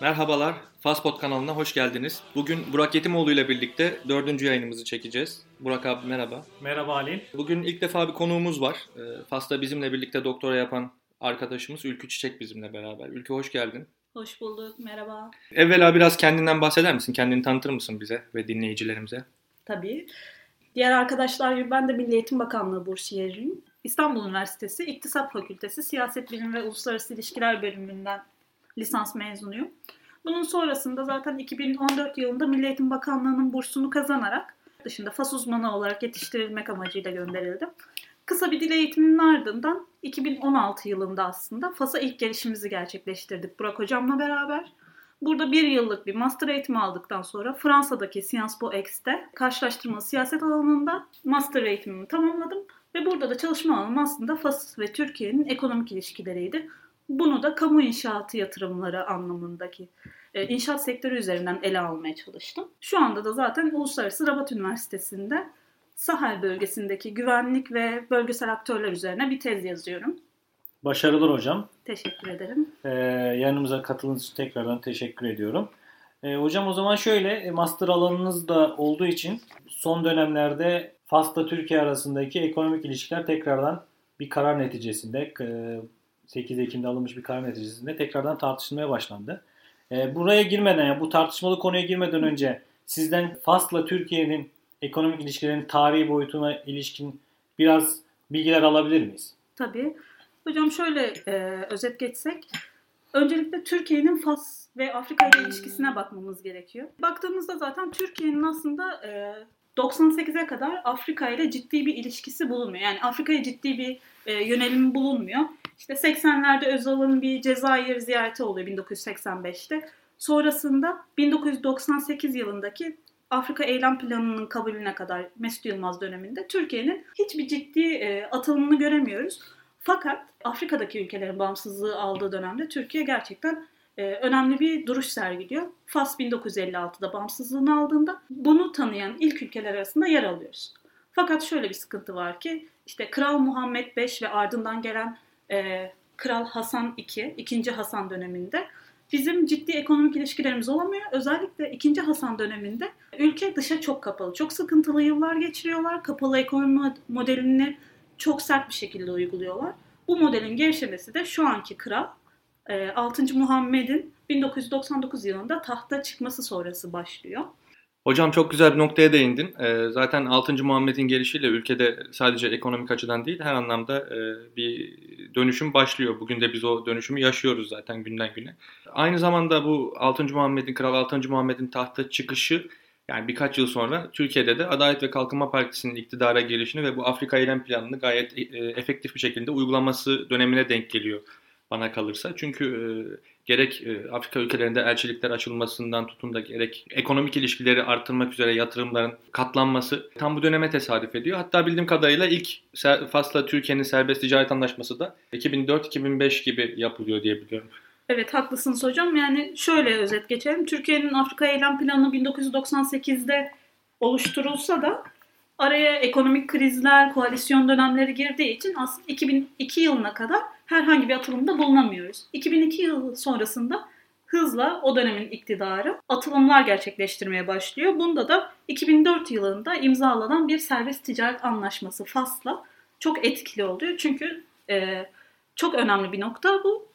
Merhabalar, Fastpod kanalına hoş geldiniz. Bugün Burak Yetimoğlu ile birlikte dördüncü yayınımızı çekeceğiz. Burak abi merhaba. Merhaba Ali. Bugün ilk defa bir konuğumuz var. Ee, Fas'ta bizimle birlikte doktora yapan arkadaşımız Ülkü Çiçek bizimle beraber. Ülkü hoş geldin. Hoş bulduk, merhaba. Evvela biraz kendinden bahseder misin? Kendini tanıtır mısın bize ve dinleyicilerimize? Tabii. Diğer arkadaşlar gibi ben de Milli Eğitim Bakanlığı bursiyeriyim. İstanbul Üniversitesi İktisat Fakültesi Siyaset Bilimi ve Uluslararası İlişkiler bölümünden lisans mezunuyum. Bunun sonrasında zaten 2014 yılında Milli Eğitim Bakanlığı'nın bursunu kazanarak dışında FAS uzmanı olarak yetiştirilmek amacıyla gönderildim. Kısa bir dil eğitiminin ardından 2016 yılında aslında FAS'a ilk gelişimizi gerçekleştirdik Burak Hocam'la beraber. Burada bir yıllık bir master eğitimi aldıktan sonra Fransa'daki Sciences Po X'te karşılaştırma siyaset alanında master eğitimimi tamamladım. Ve burada da çalışma alanım aslında FAS ve Türkiye'nin ekonomik ilişkileriydi. Bunu da kamu inşaatı yatırımları anlamındaki inşaat sektörü üzerinden ele almaya çalıştım. Şu anda da zaten Uluslararası Rabat Üniversitesi'nde Sahel bölgesindeki güvenlik ve bölgesel aktörler üzerine bir tez yazıyorum. Başarılar hocam. Teşekkür ederim. Ee, yanımıza katıldığınız için tekrardan teşekkür ediyorum. Ee, hocam o zaman şöyle, e, master alanınız da olduğu için son dönemlerde Fas'la Türkiye arasındaki ekonomik ilişkiler tekrardan bir karar neticesinde, 8 Ekim'de alınmış bir karar neticesinde tekrardan tartışılmaya başlandı. Ee, buraya girmeden, yani bu tartışmalı konuya girmeden önce sizden Fas'la Türkiye'nin ekonomik ilişkilerin tarihi boyutuna ilişkin biraz bilgiler alabilir miyiz? Tabii. Hocam şöyle e, özet geçsek. Öncelikle Türkiye'nin Fas ve Afrika ile ilişkisine bakmamız gerekiyor. Baktığımızda zaten Türkiye'nin aslında e, 98'e kadar Afrika ile ciddi bir ilişkisi bulunmuyor. Yani Afrika'ya ciddi bir e, yönelim bulunmuyor. İşte 80'lerde Özal'ın bir Cezayir ziyareti oluyor 1985'te. Sonrasında 1998 yılındaki Afrika Eylem Planı'nın kabulüne kadar Mesut Yılmaz döneminde Türkiye'nin hiçbir ciddi e, atılımını göremiyoruz. Fakat Afrika'daki ülkelerin bağımsızlığı aldığı dönemde Türkiye gerçekten e, önemli bir duruş sergiliyor. Fas 1956'da bağımsızlığını aldığında bunu tanıyan ilk ülkeler arasında yer alıyoruz. Fakat şöyle bir sıkıntı var ki işte Kral Muhammed V ve ardından gelen e, Kral Hasan II, 2. Hasan döneminde bizim ciddi ekonomik ilişkilerimiz olamıyor. Özellikle 2. Hasan döneminde ülke dışa çok kapalı. Çok sıkıntılı yıllar geçiriyorlar. Kapalı ekonomi modelini çok sert bir şekilde uyguluyorlar. Bu modelin gevşemesi de şu anki kral 6. E, Muhammed'in 1999 yılında tahta çıkması sonrası başlıyor. Hocam çok güzel bir noktaya değindin. Ee, zaten 6. Muhammed'in gelişiyle ülkede sadece ekonomik açıdan değil her anlamda e, bir dönüşüm başlıyor. Bugün de biz o dönüşümü yaşıyoruz zaten günden güne. Aynı zamanda bu 6. Muhammed'in, Kral 6. Muhammed'in tahta çıkışı yani birkaç yıl sonra Türkiye'de de Adalet ve Kalkınma Partisi'nin iktidara gelişini ve bu Afrika Eylem Planı'nı gayet e, efektif bir şekilde uygulaması dönemine denk geliyor bana kalırsa. Çünkü e, gerek e, Afrika ülkelerinde elçilikler açılmasından tutun da gerek ekonomik ilişkileri arttırmak üzere yatırımların katlanması tam bu döneme tesadüf ediyor. Hatta bildiğim kadarıyla ilk Fas'la Türkiye'nin serbest ticaret anlaşması da 2004-2005 gibi yapılıyor diye biliyorum. Evet haklısınız hocam. Yani şöyle özet geçelim. Türkiye'nin Afrika Eylem Planı 1998'de oluşturulsa da araya ekonomik krizler, koalisyon dönemleri girdiği için aslında 2002 yılına kadar herhangi bir atılımda bulunamıyoruz. 2002 yıl sonrasında hızla o dönemin iktidarı atılımlar gerçekleştirmeye başlıyor. Bunda da 2004 yılında imzalanan bir serbest ticaret anlaşması FAS'la çok etkili oluyor. Çünkü e, çok önemli bir nokta bu.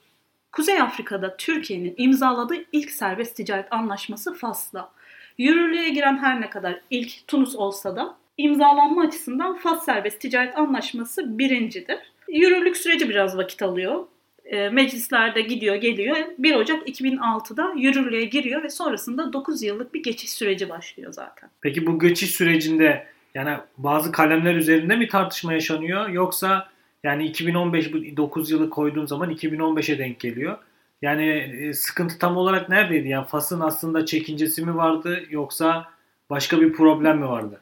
Kuzey Afrika'da Türkiye'nin imzaladığı ilk serbest ticaret anlaşması FAS'la. Yürürlüğe giren her ne kadar ilk Tunus olsa da imzalanma açısından Fas serbest ticaret anlaşması birincidir. Yürürlük süreci biraz vakit alıyor. E, meclislerde gidiyor geliyor. 1 Ocak 2006'da yürürlüğe giriyor ve sonrasında 9 yıllık bir geçiş süreci başlıyor zaten. Peki bu geçiş sürecinde yani bazı kalemler üzerinde mi tartışma yaşanıyor yoksa yani 2015 bu 9 yılı koyduğum zaman 2015'e denk geliyor. Yani e, sıkıntı tam olarak neredeydi? Yani Fas'ın aslında çekincesi mi vardı yoksa başka bir problem mi vardı?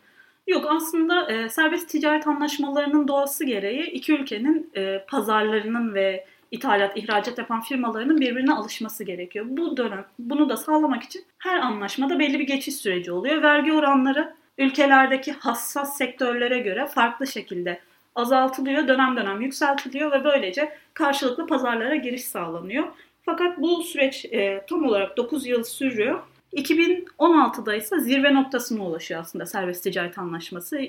Yok aslında e, serbest ticaret anlaşmalarının doğası gereği iki ülkenin e, pazarlarının ve ithalat, ihracat yapan firmalarının birbirine alışması gerekiyor. Bu dönem bunu da sağlamak için her anlaşmada belli bir geçiş süreci oluyor. Vergi oranları ülkelerdeki hassas sektörlere göre farklı şekilde azaltılıyor, dönem dönem yükseltiliyor ve böylece karşılıklı pazarlara giriş sağlanıyor. Fakat bu süreç e, tam olarak 9 yıl sürüyor. 2016'da ise zirve noktasına ulaşıyor aslında serbest ticaret anlaşması.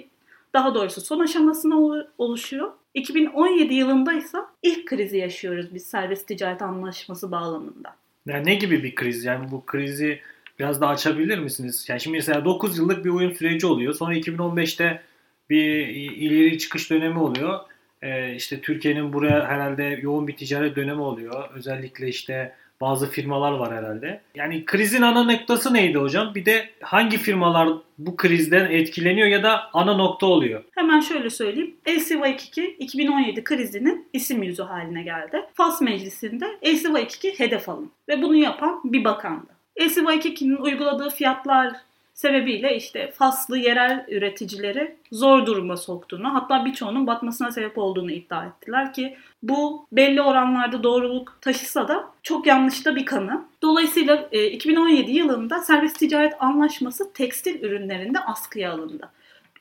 Daha doğrusu son aşamasına oluşuyor. 2017 yılında ise ilk krizi yaşıyoruz biz serbest ticaret anlaşması bağlamında. Yani ne gibi bir kriz? Yani bu krizi biraz daha açabilir misiniz? Yani şimdi mesela 9 yıllık bir uyum süreci oluyor. Sonra 2015'te bir ileri çıkış dönemi oluyor. Ee, işte Türkiye'nin buraya herhalde yoğun bir ticaret dönemi oluyor. Özellikle işte bazı firmalar var herhalde. Yani krizin ana noktası neydi hocam? Bir de hangi firmalar bu krizden etkileniyor ya da ana nokta oluyor? Hemen şöyle söyleyeyim. LCY2 2017 krizinin isim yüzü haline geldi. Fas Meclisi'nde LCY2 hedef alın ve bunu yapan bir bakandı. LCY2'nin uyguladığı fiyatlar sebebiyle işte Faslı yerel üreticileri zor duruma soktuğunu hatta birçoğunun batmasına sebep olduğunu iddia ettiler ki bu belli oranlarda doğruluk taşısa da çok yanlış da bir kanı. Dolayısıyla 2017 e, yılında serbest ticaret anlaşması tekstil ürünlerinde askıya alındı.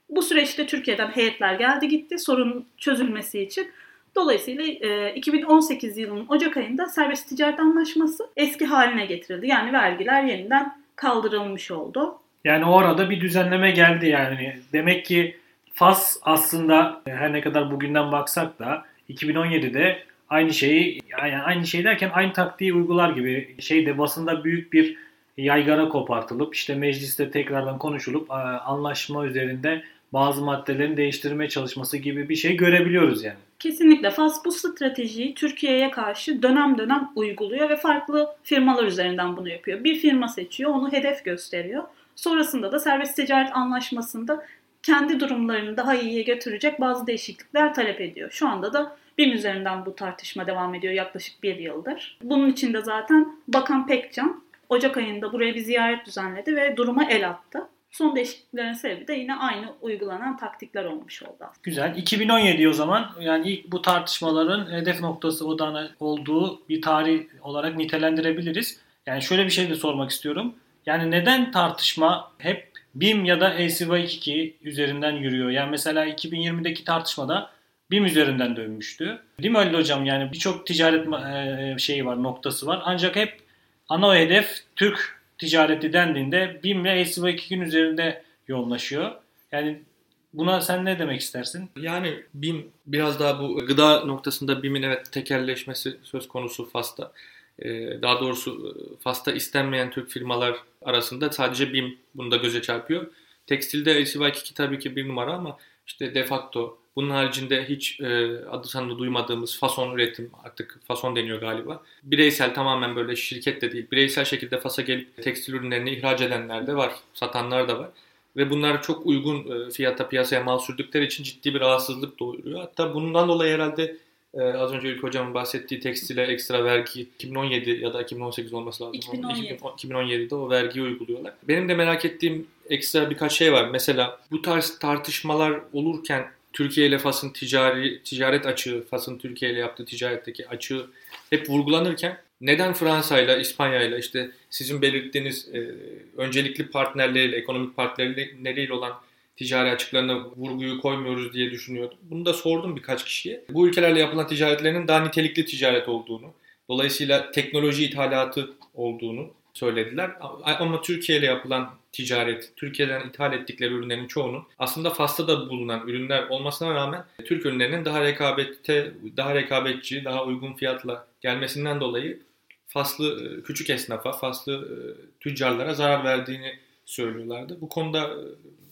Bu süreçte Türkiye'den heyetler geldi gitti sorunun çözülmesi için. Dolayısıyla 2018 e, yılının Ocak ayında serbest ticaret anlaşması eski haline getirildi. Yani vergiler yeniden kaldırılmış oldu. Yani o arada bir düzenleme geldi yani. Demek ki Fas aslında her ne kadar bugünden baksak da 2017'de aynı şeyi yani aynı şey derken aynı taktiği uygular gibi şeyde basında büyük bir yaygara kopartılıp işte mecliste tekrardan konuşulup anlaşma üzerinde bazı maddelerin değiştirme çalışması gibi bir şey görebiliyoruz yani. Kesinlikle Fas bu stratejiyi Türkiye'ye karşı dönem dönem uyguluyor ve farklı firmalar üzerinden bunu yapıyor. Bir firma seçiyor, onu hedef gösteriyor. Sonrasında da serbest ticaret anlaşmasında kendi durumlarını daha iyiye götürecek bazı değişiklikler talep ediyor. Şu anda da BİM üzerinden bu tartışma devam ediyor yaklaşık bir yıldır. Bunun için de zaten Bakan Pekcan Ocak ayında buraya bir ziyaret düzenledi ve duruma el attı. Son değişikliklerin sebebi de yine aynı uygulanan taktikler olmuş oldu. Güzel. 2017 o zaman yani ilk bu tartışmaların hedef noktası odağına olduğu bir tarih olarak nitelendirebiliriz. Yani şöyle bir şey de sormak istiyorum. Yani neden tartışma hep BIM ya da ACY2 üzerinden yürüyor? Yani mesela 2020'deki tartışmada BIM üzerinden dönmüştü. Değil mi Ali Hocam? Yani birçok ticaret e, şeyi var, noktası var. Ancak hep ana hedef Türk ticareti dendiğinde BIM ile ACY2'nin üzerinde yoğunlaşıyor. Yani Buna sen ne demek istersin? Yani BİM biraz daha bu gıda noktasında BİM'in evet tekerleşmesi söz konusu FAS'ta. Ee, daha doğrusu e, FAS'ta istenmeyen Türk firmalar arasında sadece BİM bunda göze çarpıyor. Tekstilde LCY2 tabii ki bir numara ama işte de facto bunun haricinde hiç e, adı sanını duymadığımız fason üretim artık fason deniyor galiba. Bireysel tamamen böyle şirket de değil. Bireysel şekilde Fas'a gelip tekstil ürünlerini ihraç edenler de var. Satanlar da var. Ve bunlar çok uygun e, fiyata piyasaya mal sürdükleri için ciddi bir rahatsızlık doğuruyor. Hatta bundan dolayı herhalde ee, az önce Ülke Hocam'ın bahsettiği tekstile ekstra vergi 2017 ya da 2018 olması lazım. 2017. 2017'de o vergiyi uyguluyorlar. Benim de merak ettiğim ekstra birkaç şey var. Mesela bu tarz tartışmalar olurken Türkiye ile Fas'ın ticari ticaret açığı, Fas'ın Türkiye ile yaptığı ticaretteki açığı hep vurgulanırken neden Fransa ile İspanya ile işte sizin belirttiğiniz e, öncelikli partnerleriyle, ekonomik partnerleriyle olan ticari açıklarına vurguyu koymuyoruz diye düşünüyordum. Bunu da sordum birkaç kişiye. Bu ülkelerle yapılan ticaretlerinin daha nitelikli ticaret olduğunu, dolayısıyla teknoloji ithalatı olduğunu söylediler. Ama Türkiye ile yapılan ticaret, Türkiye'den ithal ettikleri ürünlerin çoğunun aslında Fas'ta da bulunan ürünler olmasına rağmen Türk ürünlerinin daha rekabette, daha rekabetçi, daha uygun fiyatla gelmesinden dolayı Faslı e, küçük esnafa, Faslı e, tüccarlara zarar verdiğini söylüyorlardı. Bu konuda e,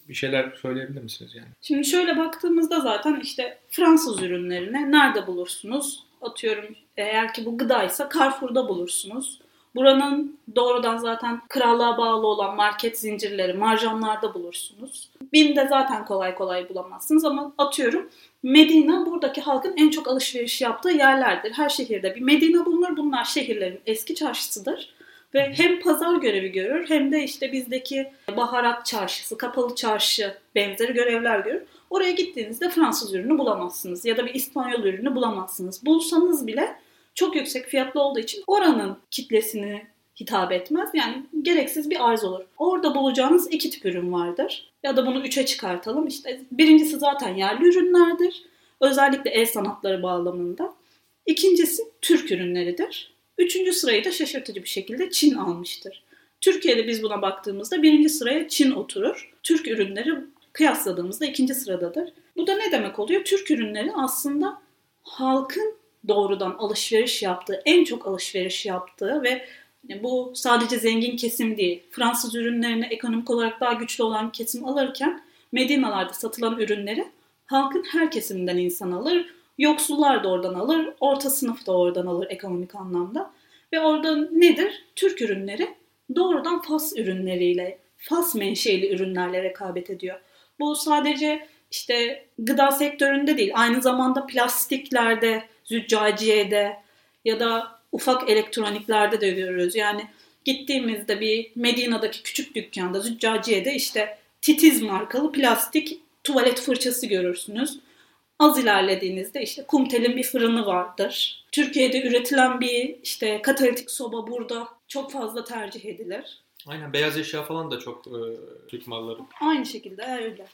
bir şeyler söyleyebilir misiniz yani? Şimdi şöyle baktığımızda zaten işte Fransız ürünlerine nerede bulursunuz? Atıyorum eğer ki bu gıdaysa Carrefour'da bulursunuz. Buranın doğrudan zaten krallığa bağlı olan market zincirleri, marjanlarda bulursunuz. BİM'de zaten kolay kolay bulamazsınız ama atıyorum Medina buradaki halkın en çok alışveriş yaptığı yerlerdir. Her şehirde bir Medina bulunur. Bunlar şehirlerin eski çarşısıdır. Ve hem pazar görevi görür hem de işte bizdeki baharat çarşısı, kapalı çarşı benzeri görevler görür. Oraya gittiğinizde Fransız ürünü bulamazsınız ya da bir İspanyol ürünü bulamazsınız. Bulsanız bile çok yüksek fiyatlı olduğu için oranın kitlesini hitap etmez. Yani gereksiz bir arz olur. Orada bulacağınız iki tip ürün vardır. Ya da bunu üçe çıkartalım. İşte birincisi zaten yerli ürünlerdir. Özellikle el sanatları bağlamında. İkincisi Türk ürünleridir. Üçüncü sırayı da şaşırtıcı bir şekilde Çin almıştır. Türkiye'de biz buna baktığımızda birinci sıraya Çin oturur. Türk ürünleri kıyasladığımızda ikinci sıradadır. Bu da ne demek oluyor? Türk ürünleri aslında halkın doğrudan alışveriş yaptığı, en çok alışveriş yaptığı ve bu sadece zengin kesim değil. Fransız ürünlerini ekonomik olarak daha güçlü olan kesim alırken Medinalarda satılan ürünleri halkın her kesiminden insan alır. Yoksullar da oradan alır, orta sınıf da oradan alır ekonomik anlamda. Ve orada nedir? Türk ürünleri doğrudan Fas ürünleriyle, Fas menşeli ürünlerle rekabet ediyor. Bu sadece işte gıda sektöründe değil, aynı zamanda plastiklerde, züccaciyede ya da ufak elektroniklerde de görüyoruz. Yani gittiğimizde bir Medina'daki küçük dükkanda, züccaciyede işte titiz markalı plastik tuvalet fırçası görürsünüz. Az ilerlediğinizde işte Kumtel'in bir fırını vardır. Türkiye'de üretilen bir işte katalitik soba burada çok fazla tercih edilir. Aynen beyaz eşya falan da çok e, Türk malları. Aynı şekilde öyle.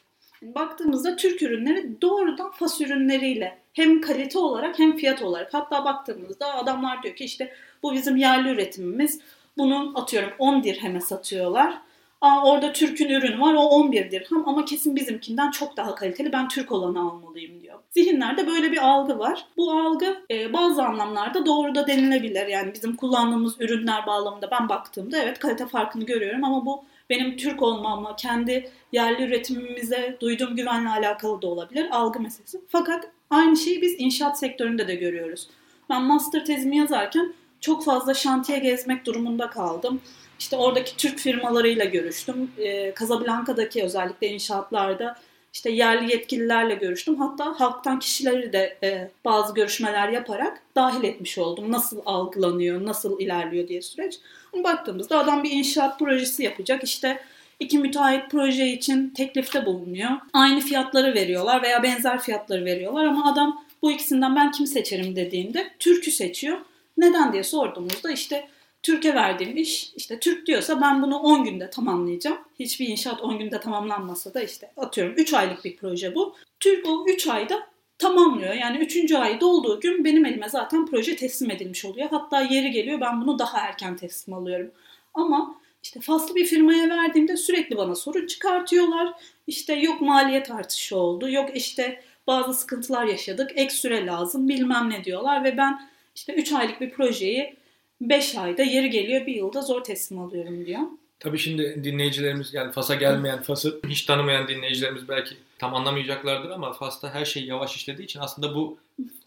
Yani baktığımızda Türk ürünleri doğrudan Fas ürünleriyle hem kalite olarak hem fiyat olarak hatta baktığımızda adamlar diyor ki işte bu bizim yerli üretimimiz. Bunu atıyorum 10 dirheme satıyorlar. Aa, orada Türk'ün ürünü var o 11 dirham ama kesin bizimkinden çok daha kaliteli ben Türk olanı almalıyım diyor. Zihinlerde böyle bir algı var. Bu algı e, bazı anlamlarda doğru da denilebilir. Yani bizim kullandığımız ürünler bağlamında ben baktığımda evet kalite farkını görüyorum ama bu benim Türk olmamla, kendi yerli üretimimize duyduğum güvenle alakalı da olabilir. Algı meselesi. Fakat aynı şeyi biz inşaat sektöründe de görüyoruz. Ben master tezimi yazarken çok fazla şantiye gezmek durumunda kaldım. İşte oradaki Türk firmalarıyla görüştüm. Ee, Casablanca'daki özellikle inşaatlarda işte yerli yetkililerle görüştüm. Hatta halktan kişileri de e, bazı görüşmeler yaparak dahil etmiş oldum. Nasıl algılanıyor, nasıl ilerliyor diye süreç. Baktığımızda adam bir inşaat projesi yapacak. İşte iki müteahhit proje için teklifte bulunuyor. Aynı fiyatları veriyorlar veya benzer fiyatları veriyorlar ama adam bu ikisinden ben kim seçerim dediğinde Türk'ü seçiyor. Neden diye sorduğumuzda işte Türkiye verdiğim iş işte Türk diyorsa ben bunu 10 günde tamamlayacağım. Hiçbir inşaat 10 günde tamamlanmasa da işte atıyorum 3 aylık bir proje bu. Türk o 3 ayda tamamlıyor. Yani 3. ay dolduğu gün benim elime zaten proje teslim edilmiş oluyor. Hatta yeri geliyor ben bunu daha erken teslim alıyorum. Ama işte faslı bir firmaya verdiğimde sürekli bana sorun çıkartıyorlar. İşte yok maliyet artışı oldu. Yok işte bazı sıkıntılar yaşadık. Ek süre lazım bilmem ne diyorlar ve ben işte 3 aylık bir projeyi 5 ayda yeri geliyor bir yılda zor teslim alıyorum diyor. Tabii şimdi dinleyicilerimiz yani Fas'a gelmeyen, Fas'ı hiç tanımayan dinleyicilerimiz belki tam anlamayacaklardır ama Fas'ta her şey yavaş işlediği için aslında bu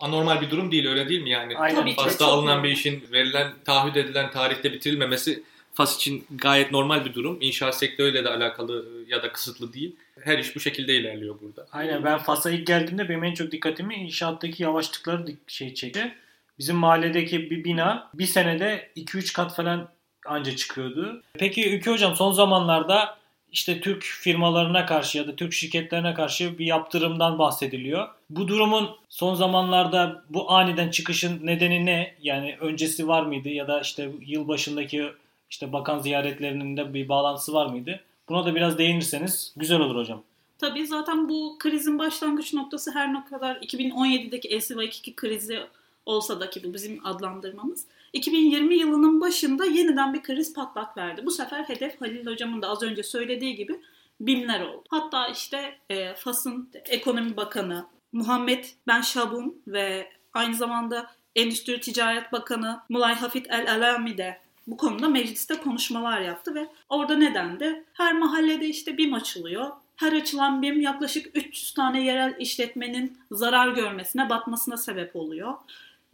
anormal bir durum değil öyle değil mi yani? Aynen. Tabii ki, Fas'ta çok alınan bir işin verilen, taahhüt edilen tarihte bitirilmemesi Fas için gayet normal bir durum. İnşaat sektörüyle de alakalı ya da kısıtlı değil. Her iş bu şekilde ilerliyor burada. Aynen ben Fas'a ilk geldiğimde benim en çok dikkatimi inşaattaki yavaşlıkları şey çekti. Bizim mahalledeki bir bina bir senede 2-3 kat falan anca çıkıyordu. Peki Ülke Hocam son zamanlarda işte Türk firmalarına karşı ya da Türk şirketlerine karşı bir yaptırımdan bahsediliyor. Bu durumun son zamanlarda bu aniden çıkışın nedeni ne? Yani öncesi var mıydı ya da işte yılbaşındaki işte bakan ziyaretlerinin de bir bağlantısı var mıydı? Buna da biraz değinirseniz güzel olur hocam. Tabii zaten bu krizin başlangıç noktası her ne kadar 2017'deki LCY2 krizi olsa da ki bu bizim adlandırmamız. 2020 yılının başında yeniden bir kriz patlak verdi. Bu sefer hedef Halil Hocam'ın da az önce söylediği gibi BİM'ler oldu. Hatta işte e, Fas'ın ekonomi bakanı Muhammed Ben Şabun ve aynı zamanda Endüstri Ticaret Bakanı Mulay Hafit El Alami de bu konuda mecliste konuşmalar yaptı ve orada neden de her mahallede işte BİM açılıyor. Her açılan BİM yaklaşık 300 tane yerel işletmenin zarar görmesine, batmasına sebep oluyor.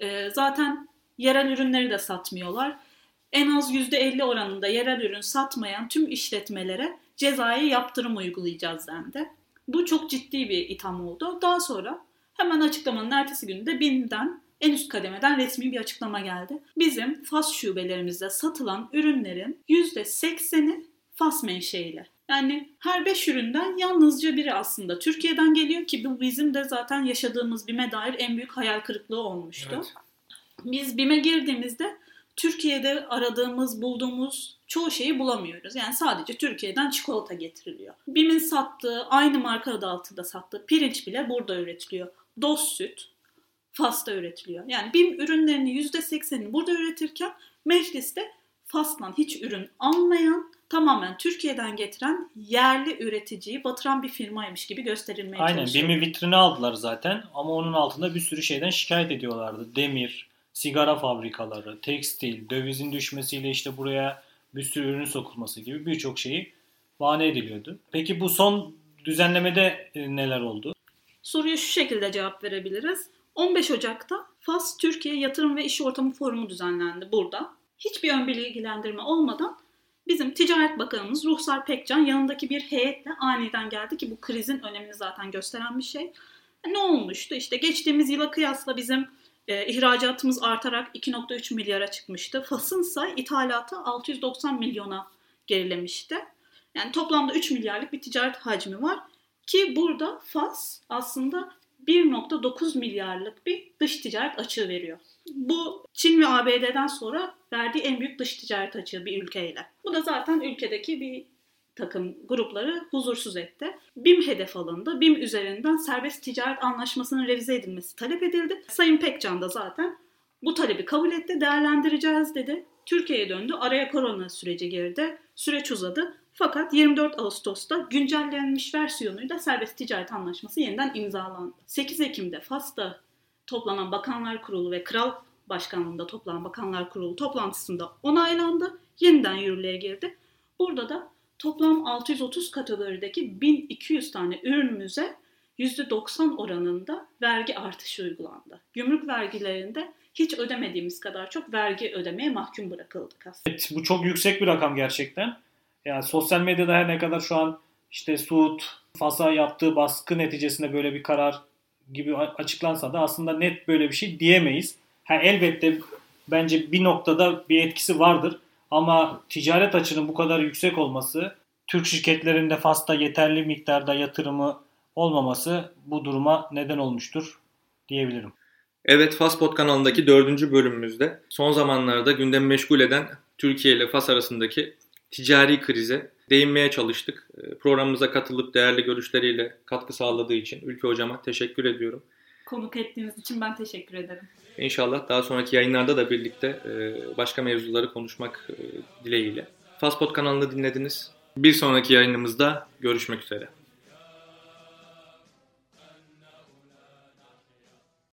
Ee, zaten yerel ürünleri de satmıyorlar. En az %50 oranında yerel ürün satmayan tüm işletmelere cezai yaptırım uygulayacağız dendi. Bu çok ciddi bir itham oldu. Daha sonra hemen açıklamanın ertesi günde BİM'den en üst kademeden resmi bir açıklama geldi. Bizim Fas şubelerimizde satılan ürünlerin %80'i Fas menşeili. Yani her 5 üründen yalnızca biri aslında Türkiye'den geliyor ki bu bizim de zaten yaşadığımız BİM'e dair en büyük hayal kırıklığı olmuştu. Evet. Biz BİM'e girdiğimizde Türkiye'de aradığımız, bulduğumuz çoğu şeyi bulamıyoruz. Yani sadece Türkiye'den çikolata getiriliyor. BİM'in sattığı, aynı marka adı altında sattığı pirinç bile burada üretiliyor. Dost süt, Fas'ta üretiliyor. Yani BİM ürünlerini %80'ini burada üretirken mecliste Fas'tan hiç ürün almayan, tamamen Türkiye'den getiren yerli üreticiyi batıran bir firmaymış gibi gösterilmeye Aynen çalışıyor. BİM'i vitrine aldılar zaten ama onun altında bir sürü şeyden şikayet ediyorlardı. Demir, sigara fabrikaları, tekstil, dövizin düşmesiyle işte buraya bir sürü ürün sokulması gibi birçok şeyi bahane ediliyordu. Peki bu son düzenlemede e, neler oldu? Soruya şu şekilde cevap verebiliriz. 15 Ocak'ta Fas Türkiye Yatırım ve İş Ortamı Forumu düzenlendi burada. Hiçbir ön bilgilendirme olmadan bizim Ticaret Bakanımız Ruhsar Pekcan yanındaki bir heyetle aniden geldi ki bu krizin önemini zaten gösteren bir şey. Ne olmuştu? İşte geçtiğimiz yıla kıyasla bizim e, ihracatımız artarak 2.3 milyara çıkmıştı. Fas'ın ise ithalatı 690 milyona gerilemişti. Yani toplamda 3 milyarlık bir ticaret hacmi var. Ki burada Fas aslında 1.9 milyarlık bir dış ticaret açığı veriyor. Bu Çin ve ABD'den sonra verdiği en büyük dış ticaret açığı bir ülkeyle. Bu da zaten ülkedeki bir takım grupları huzursuz etti. BİM hedef alındı. BİM üzerinden serbest ticaret anlaşmasının revize edilmesi talep edildi. Sayın Pekcan da zaten bu talebi kabul etti, değerlendireceğiz dedi. Türkiye'ye döndü. Araya korona süreci girdi. Süreç uzadı. Fakat 24 Ağustos'ta güncellenmiş versiyonuyla serbest ticaret anlaşması yeniden imzalandı. 8 Ekim'de Fas'ta toplanan Bakanlar Kurulu ve Kral Başkanlığında toplanan Bakanlar Kurulu toplantısında onaylandı. Yeniden yürürlüğe girdi. Burada da toplam 630 kategorideki 1200 tane ürünümüze %90 oranında vergi artışı uygulandı. Gümrük vergilerinde hiç ödemediğimiz kadar çok vergi ödemeye mahkum bırakıldık aslında. Evet, bu çok yüksek bir rakam gerçekten. Yani sosyal medyada her ne kadar şu an işte Suud, Fas'a yaptığı baskı neticesinde böyle bir karar gibi açıklansa da aslında net böyle bir şey diyemeyiz. Ha, elbette bence bir noktada bir etkisi vardır. Ama ticaret açının bu kadar yüksek olması, Türk şirketlerinde Fas'ta yeterli miktarda yatırımı olmaması bu duruma neden olmuştur diyebilirim. Evet Faspot kanalındaki dördüncü bölümümüzde son zamanlarda gündemi meşgul eden Türkiye ile Fas arasındaki ticari krize değinmeye çalıştık. Ee, programımıza katılıp değerli görüşleriyle katkı sağladığı için Ülke Hocama teşekkür ediyorum. Konuk ettiğiniz için ben teşekkür ederim. İnşallah daha sonraki yayınlarda da birlikte e, başka mevzuları konuşmak e, dileğiyle. Faspot kanalını dinlediniz. Bir sonraki yayınımızda görüşmek üzere.